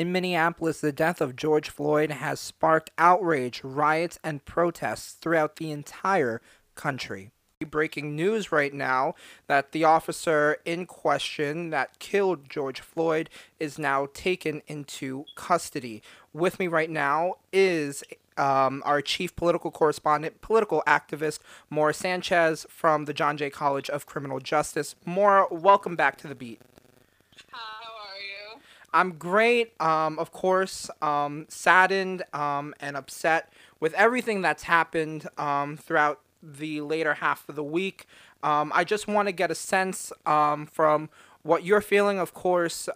In Minneapolis, the death of George Floyd has sparked outrage, riots, and protests throughout the entire country. Breaking news right now that the officer in question that killed George Floyd is now taken into custody. With me right now is um, our chief political correspondent, political activist, Maura Sanchez from the John Jay College of Criminal Justice. Maura, welcome back to the beat. I'm great. Um, of course, um, saddened um, and upset with everything that's happened um, throughout the later half of the week. Um, I just want to get a sense um, from what you're feeling. Of course,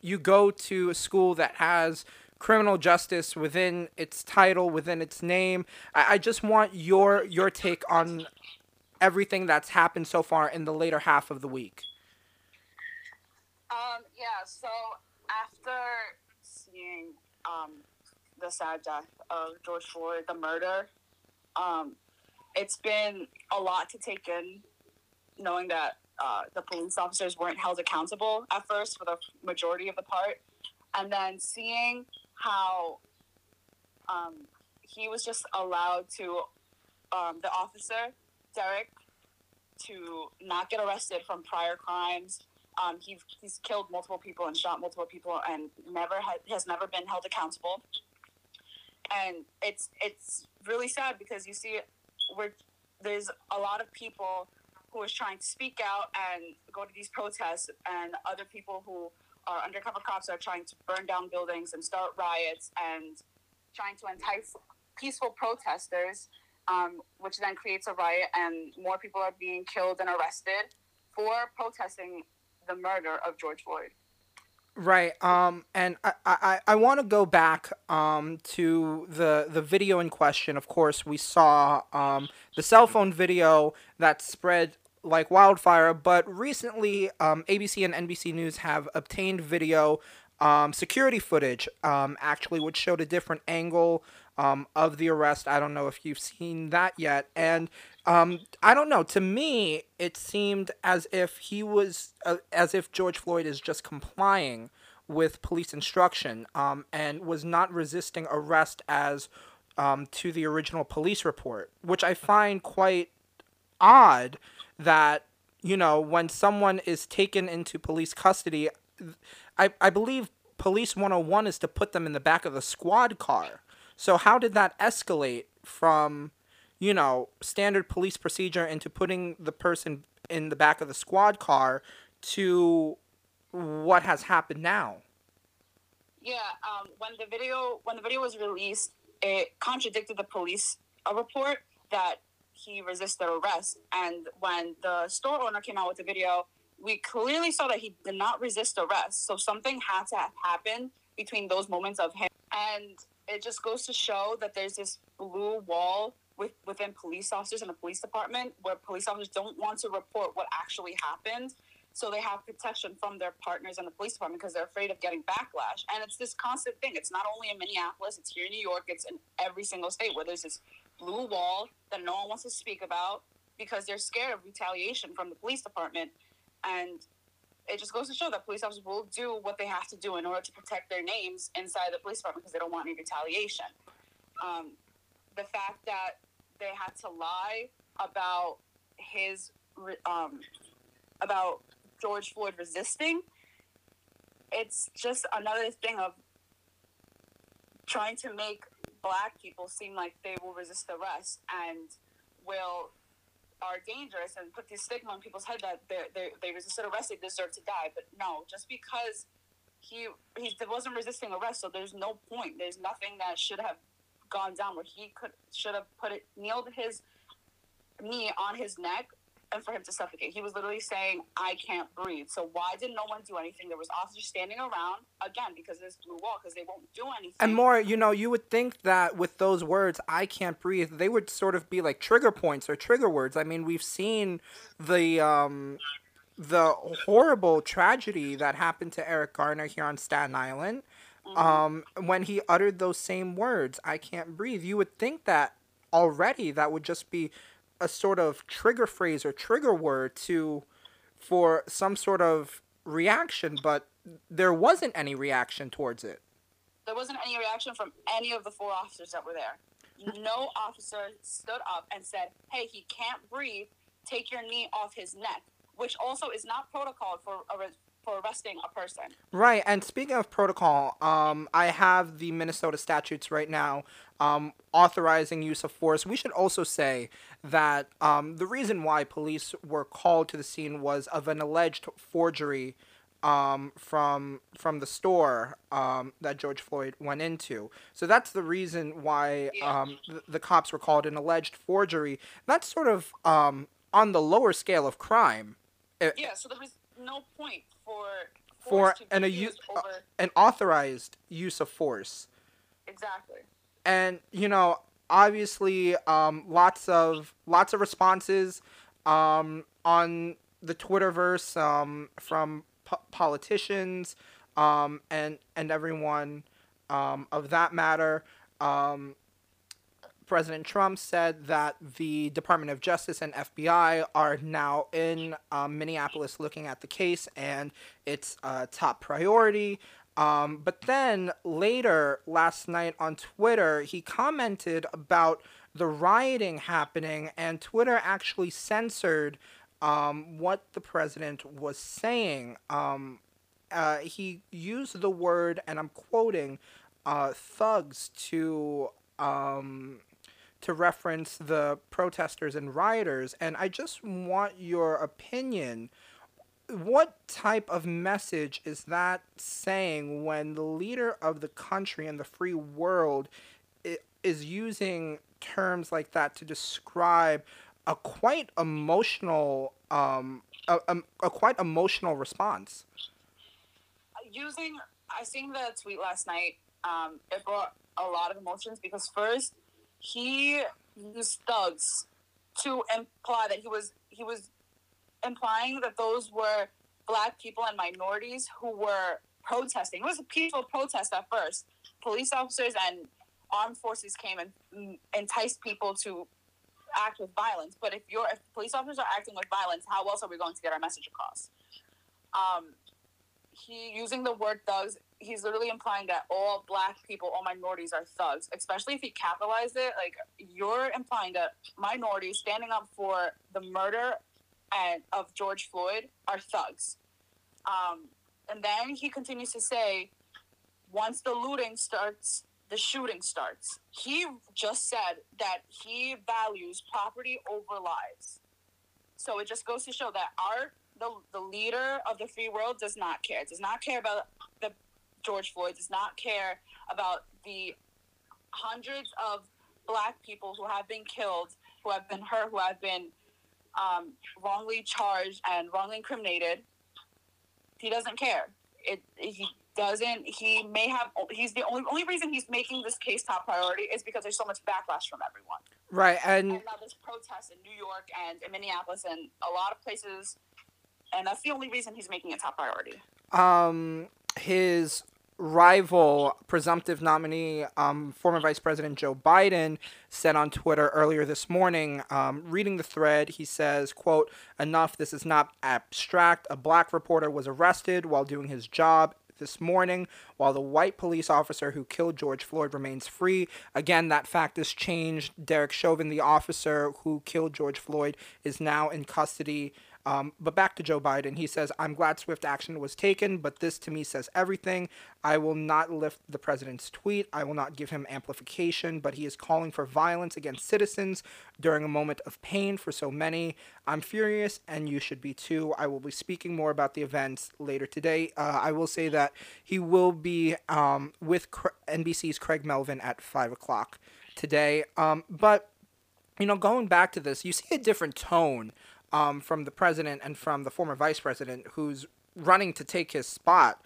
you go to a school that has criminal justice within its title, within its name. I, I just want your your take on everything that's happened so far in the later half of the week. Um, yeah, so after seeing um, the sad death of George Floyd, the murder, um, it's been a lot to take in, knowing that uh, the police officers weren't held accountable at first for the majority of the part, and then seeing how um, he was just allowed to, um, the officer, Derek, to not get arrested from prior crimes um, he, he's killed multiple people and shot multiple people and never ha- has never been held accountable. And it's it's really sad because you see, we're, there's a lot of people who is trying to speak out and go to these protests, and other people who are undercover cops are trying to burn down buildings and start riots and trying to entice peaceful protesters, um, which then creates a riot, and more people are being killed and arrested for protesting the murder of George Floyd. Right. Um, and I, I, I want to go back um, to the the video in question. Of course, we saw um, the cell phone video that spread like wildfire. But recently, um, ABC and NBC News have obtained video um, security footage, um, actually, which showed a different angle um, of the arrest. I don't know if you've seen that yet. And um, I don't know. To me, it seemed as if he was, uh, as if George Floyd is just complying with police instruction um, and was not resisting arrest as um, to the original police report, which I find quite odd that, you know, when someone is taken into police custody, I, I believe Police 101 is to put them in the back of the squad car. So how did that escalate from, you know, standard police procedure into putting the person in the back of the squad car to what has happened now? Yeah, um, when the video when the video was released, it contradicted the police a report that he resisted arrest, and when the store owner came out with the video, we clearly saw that he did not resist arrest. So something had to happen between those moments of him and it just goes to show that there's this blue wall with, within police officers and the police department where police officers don't want to report what actually happened. So they have protection from their partners in the police department because they're afraid of getting backlash. And it's this constant thing. It's not only in Minneapolis, it's here in New York, it's in every single state where there's this blue wall that no one wants to speak about because they're scared of retaliation from the police department. And it just goes to show that police officers will do what they have to do in order to protect their names inside the police department because they don't want any retaliation. Um, the fact that they had to lie about his um, about George Floyd resisting, it's just another thing of trying to make black people seem like they will resist arrest and will are dangerous and put this stigma on people's head that they they they resisted arrest, they deserve to die. But no, just because he he wasn't resisting arrest, so there's no point. There's nothing that should have gone down where he could should have put it kneeled his knee on his neck and for him to suffocate. He was literally saying, I can't breathe. So why did no one do anything? There was officers standing around, again, because of this blue wall, because they won't do anything. And more, you know, you would think that with those words, I can't breathe, they would sort of be like trigger points or trigger words. I mean, we've seen the um the horrible tragedy that happened to Eric Garner here on Staten Island. Mm-hmm. Um, when he uttered those same words, I can't breathe. You would think that already that would just be a sort of trigger phrase or trigger word to for some sort of reaction but there wasn't any reaction towards it. There wasn't any reaction from any of the four officers that were there. No officer stood up and said, "Hey, he can't breathe. Take your knee off his neck," which also is not protocol for for arresting a person. Right, and speaking of protocol, um, I have the Minnesota statutes right now um, authorizing use of force. We should also say that um, the reason why police were called to the scene was of an alleged forgery um, from from the store um, that George Floyd went into. So that's the reason why um, the, the cops were called an alleged forgery. That's sort of um, on the lower scale of crime. It- Yeah, so there was no point for For an a u- used over an authorized use of force. exactly. and you know obviously um, lots of lots of responses um, on the twitterverse um, from po- politicians um, and and everyone um, of that matter um, President Trump said that the Department of Justice and FBI are now in um, Minneapolis looking at the case and it's a top priority. Um, but then later last night on Twitter, he commented about the rioting happening, and Twitter actually censored um, what the president was saying. Um, uh, he used the word, and I'm quoting, uh, thugs to um, to reference the protesters and rioters. And I just want your opinion. What type of message is that saying when the leader of the country and the free world is using terms like that to describe a quite emotional, um, a, a, a quite emotional response? using I seen the tweet last night. Um, it brought a lot of emotions because first he used thugs to imply that he was he was implying that those were black people and minorities who were protesting. It was a peaceful protest at first. Police officers and armed forces came and enticed people to act with violence. But if you're if police officers are acting with violence, how else are we going to get our message across? Um, he using the word thugs he's literally implying that all black people all minorities are thugs especially if he capitalized it like you're implying that minorities standing up for the murder and of george floyd are thugs um, and then he continues to say once the looting starts the shooting starts he just said that he values property over lives so it just goes to show that our the, the leader of the free world does not care. Does not care about George Floyd. Does not care about the hundreds of black people who have been killed, who have been hurt, who have been um, wrongly charged and wrongly incriminated. He doesn't care. It he doesn't. He may have. He's the only only reason he's making this case top priority is because there's so much backlash from everyone. Right, and And now there's protests in New York and in Minneapolis and a lot of places, and that's the only reason he's making it top priority. um, his rival, presumptive nominee, um, former Vice President Joe Biden, said on Twitter earlier this morning, um, reading the thread, he says, quote, enough, this is not abstract. A black reporter was arrested while doing his job this morning, while the white police officer who killed George Floyd remains free. Again, that fact is changed. Derek Chauvin, the officer who killed George Floyd, is now in custody. Um, but back to Joe Biden, he says, I'm glad swift action was taken, but this to me says everything. I will not lift the president's tweet. I will not give him amplification, but he is calling for violence against citizens during a moment of pain for so many. I'm furious, and you should be too. I will be speaking more about the events later today. Uh, I will say that he will be um, with Cra- NBC's Craig Melvin at 5 o'clock today. Um, but you know, going back to this, you see a different tone um, from the president and from the former vice president who's running to take his spot.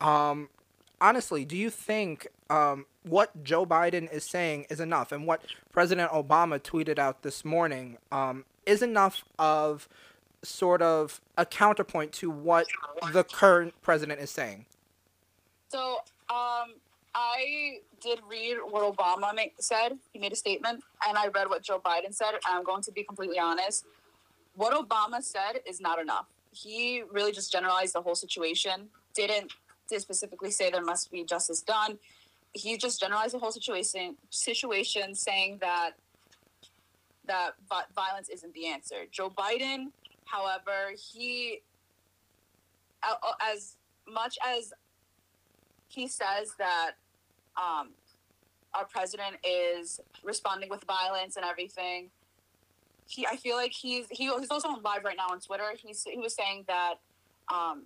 Um, honestly, do you think um, what Joe Biden is saying is enough, and what President Obama tweeted out this morning um, is enough of sort of a counterpoint to what the current president is saying? So, um, I did read what Obama ma- said. He made a statement, and I read what Joe Biden said. I'm going to be completely honest. What Obama said is not enough. He really just generalized the whole situation. Didn't specifically say there must be justice done. He just generalized the whole situation, situation saying that that violence isn't the answer. Joe Biden, however, he as much as he says that um, our president is responding with violence and everything. He, I feel like he's he, he's also on live right now on Twitter. He's he was saying that um,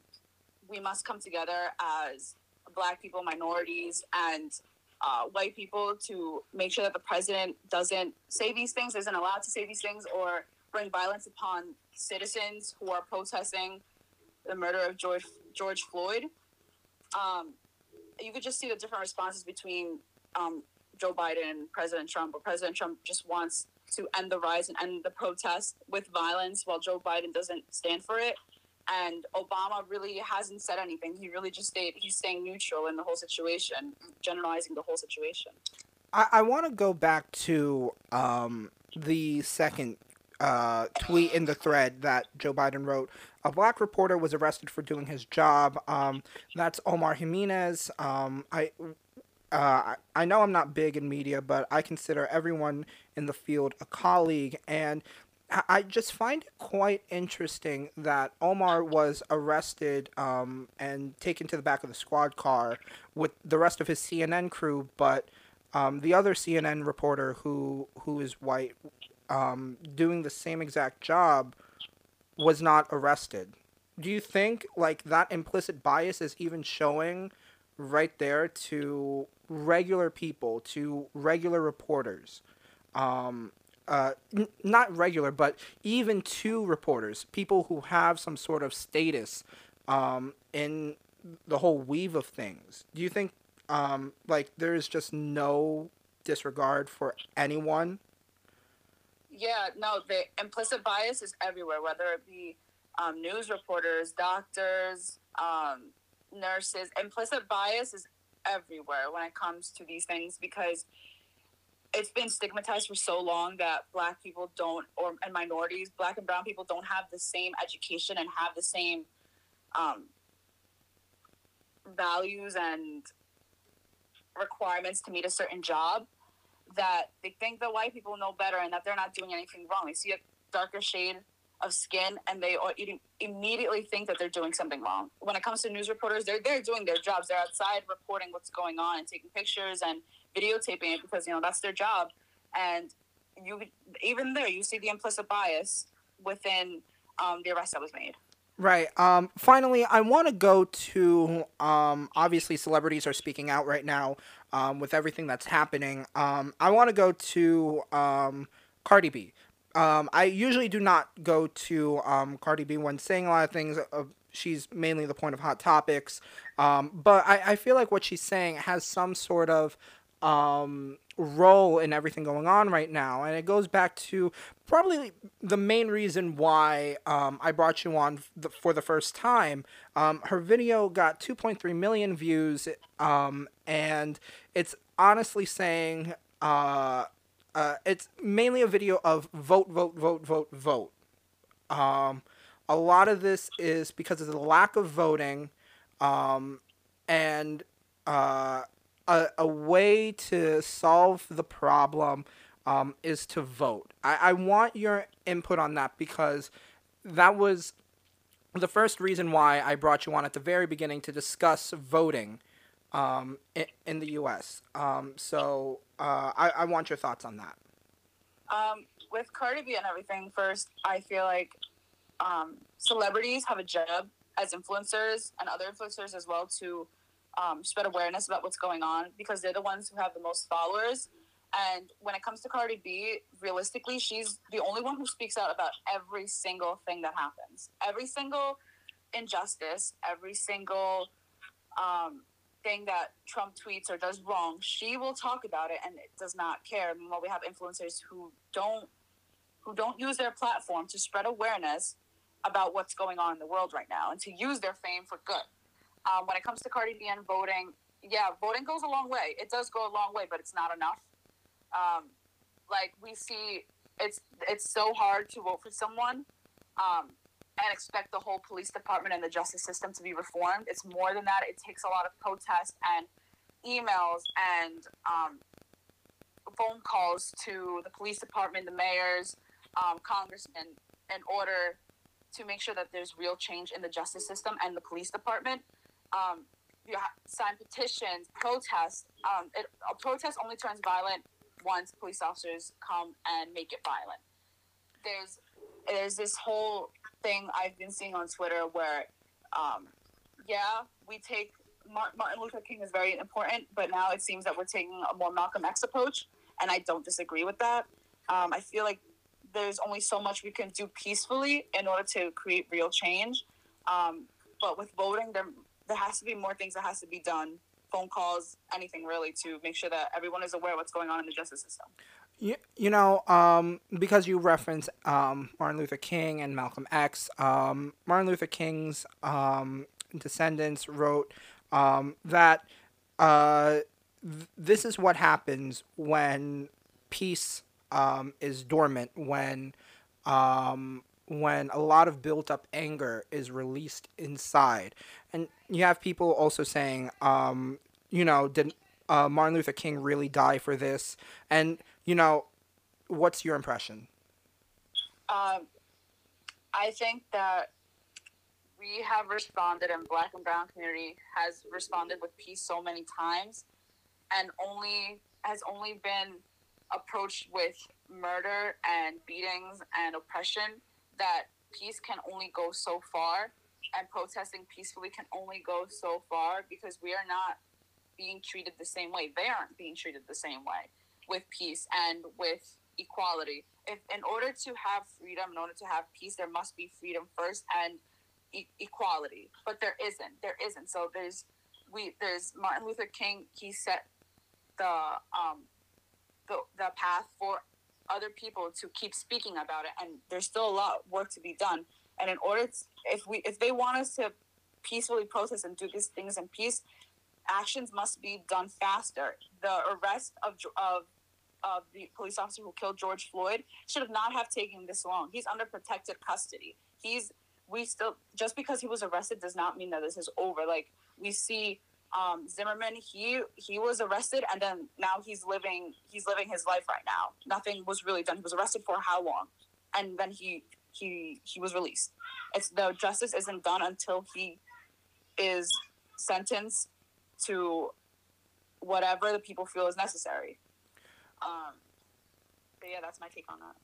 we must come together as Black people, minorities, and uh, white people to make sure that the president doesn't say these things, isn't allowed to say these things, or bring violence upon citizens who are protesting the murder of George George Floyd. Um, you could just see the different responses between um, Joe Biden and President Trump, where President Trump just wants to end the rise and end the protest with violence, while Joe Biden doesn't stand for it. And Obama really hasn't said anything. He really just stayed. He's staying neutral in the whole situation, generalizing the whole situation. I, I want to go back to um, the second uh, tweet in the thread that Joe Biden wrote. A black reporter was arrested for doing his job. Um, that's Omar Jimenez. Um, I uh, I know I'm not big in media, but I consider everyone in the field a colleague, and I just find it quite interesting that Omar was arrested um, and taken to the back of the squad car with the rest of his CNN crew, but um, the other CNN reporter who who is white, um, doing the same exact job, was not arrested. Do you think like that implicit bias is even showing right there to regular people, to regular reporters? Um, uh, n- not regular, but even to reporters, people who have some sort of status um, in the whole weave of things. Do you think um, like there's just no disregard for anyone? Yeah, no, the implicit bias is everywhere, whether it be um, news reporters, doctors, um, nurses. Implicit bias is everywhere when it comes to these things because it's been stigmatized for so long that black people don't or and minorities black and brown people don't have the same education and have the same um, values and requirements to meet a certain job that they think that white people know better and that they're not doing anything wrong they see a darker shade of skin and they immediately think that they're doing something wrong when it comes to news reporters they're, they're doing their jobs they're outside reporting what's going on and taking pictures and videotaping it because you know that's their job, and you even there you see the implicit bias within um, the arrest that was made. Right. Um, finally, I want to go to um, obviously celebrities are speaking out right now um, with everything that's happening. Um, I want to go to um, Cardi B. Um, I usually do not go to um, Cardi B when saying a lot of things. Uh, she's mainly the point of hot topics, um, but I, I feel like what she's saying has some sort of um, role in everything going on right now. And it goes back to probably the main reason why um, I brought you on the, for the first time. Um, her video got 2.3 million views, um, and it's honestly saying uh, uh, it's mainly a video of vote, vote, vote, vote, vote. Um, a lot of this is because of the lack of voting um, and uh, a, a way to solve the problem um, is to vote. I, I want your input on that because that was the first reason why I brought you on at the very beginning to discuss voting um, in, in, the U.S. Um, so uh, I, I want your thoughts on that. Um, with Cardi B and everything, first, I feel like um, celebrities have a job as influencers and other influencers as well to um, spread awareness about what's going on because they're the ones who have the most followers. And when it comes to Cardi B, realistically, she's the only one who speaks out about every single thing that happens, every single injustice, every single um, thing that Trump tweets or does wrong. She will talk about it and it does not care. Meanwhile, we have influencers who don't who don't use their platform to spread awareness about what's going on in the world right now and to use their fame for good. Um, when it comes to Cardi B and voting, yeah, voting goes a long way. It does go a long way, but it's not enough. Um, like we see, it's it's so hard to vote for someone, um, and expect the whole police department and the justice system to be reformed. It's more than that. It takes a lot of protest and emails and um, phone calls to the police department, the mayors, um, congressmen, in order to make sure that there's real change in the justice system and the police department. Um, you sign petitions, protest. Um, it, a protest only turns violent once police officers come and make it violent. There's there's this whole thing I've been seeing on Twitter where, um, yeah, we take Martin Luther King is very important, but now it seems that we're taking a more Malcolm X approach, and I don't disagree with that. Um, I feel like there's only so much we can do peacefully in order to create real change. Um, but with voting, there there has to be more things that has to be done. Phone calls, anything really, to make sure that everyone is aware of what's going on in the justice system. You, you know, um, because you reference um, Martin Luther King and Malcolm X, um, Martin Luther King's um, descendants wrote um, that uh, th- this is what happens when peace um, is dormant, when when a lot of built up anger is released inside. And you have people also saying, you know, did uh, Martin Luther King really die for this? And you know, what's your impression? Um, I think that we have responded, and Black and Brown community has responded with peace so many times, and only has only been approached with murder and beatings and oppression that peace can only go so far and protesting peacefully can only go so far because we are not being treated the same way. They aren't being treated the same way with peace and with equality. If in order to have freedom, in order to have peace, there must be freedom first and e- equality. But there isn't. There isn't. So there's we there's Martin Luther King. He set the um the the path for other people to keep speaking about it, and there's still a lot of work to be done. And in order, to, if we if they want us to peacefully protest and do these things in peace, actions must be done faster. The arrest of of of the police officer who killed George Floyd should not have taken this long. He's under protected custody. He's we still just because he was arrested does not mean that this is over. Like we see um, Zimmerman, he he was arrested and then now he's living he's living his life right now. Nothing was really done. He was arrested for how long, and then he he he was released. It's the justice isn't done until he is sentenced to whatever the people feel is necessary. Um, but yeah, that's my take on that.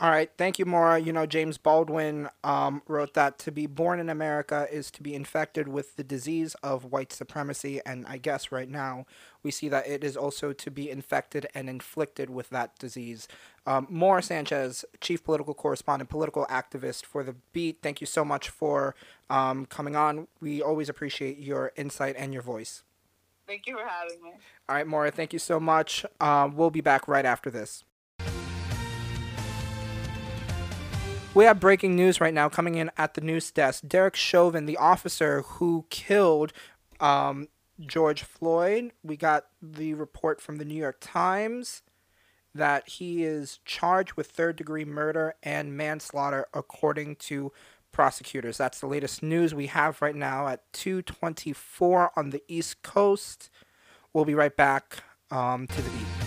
All right, thank you, Maura. You know, James Baldwin um, wrote that to be born in America is to be infected with the disease of white supremacy, and I guess right now we see that it is also to be infected and inflicted with that disease. Um, Maura Sanchez, chief political correspondent, political activist for the Beat. Thank you so much for um, coming on. We always appreciate your insight and your voice. Thank you for having me. All right, Maura, thank you so much. Uh, we'll be back right after this. We have breaking news right now coming in at the news desk. Derek Chauvin, the officer who killed um, George Floyd, we got the report from the New York Times that he is charged with third degree murder and manslaughter according to prosecutors. That's the latest news we have right now at 224 on the East Coast. We'll be right back um, to the beat.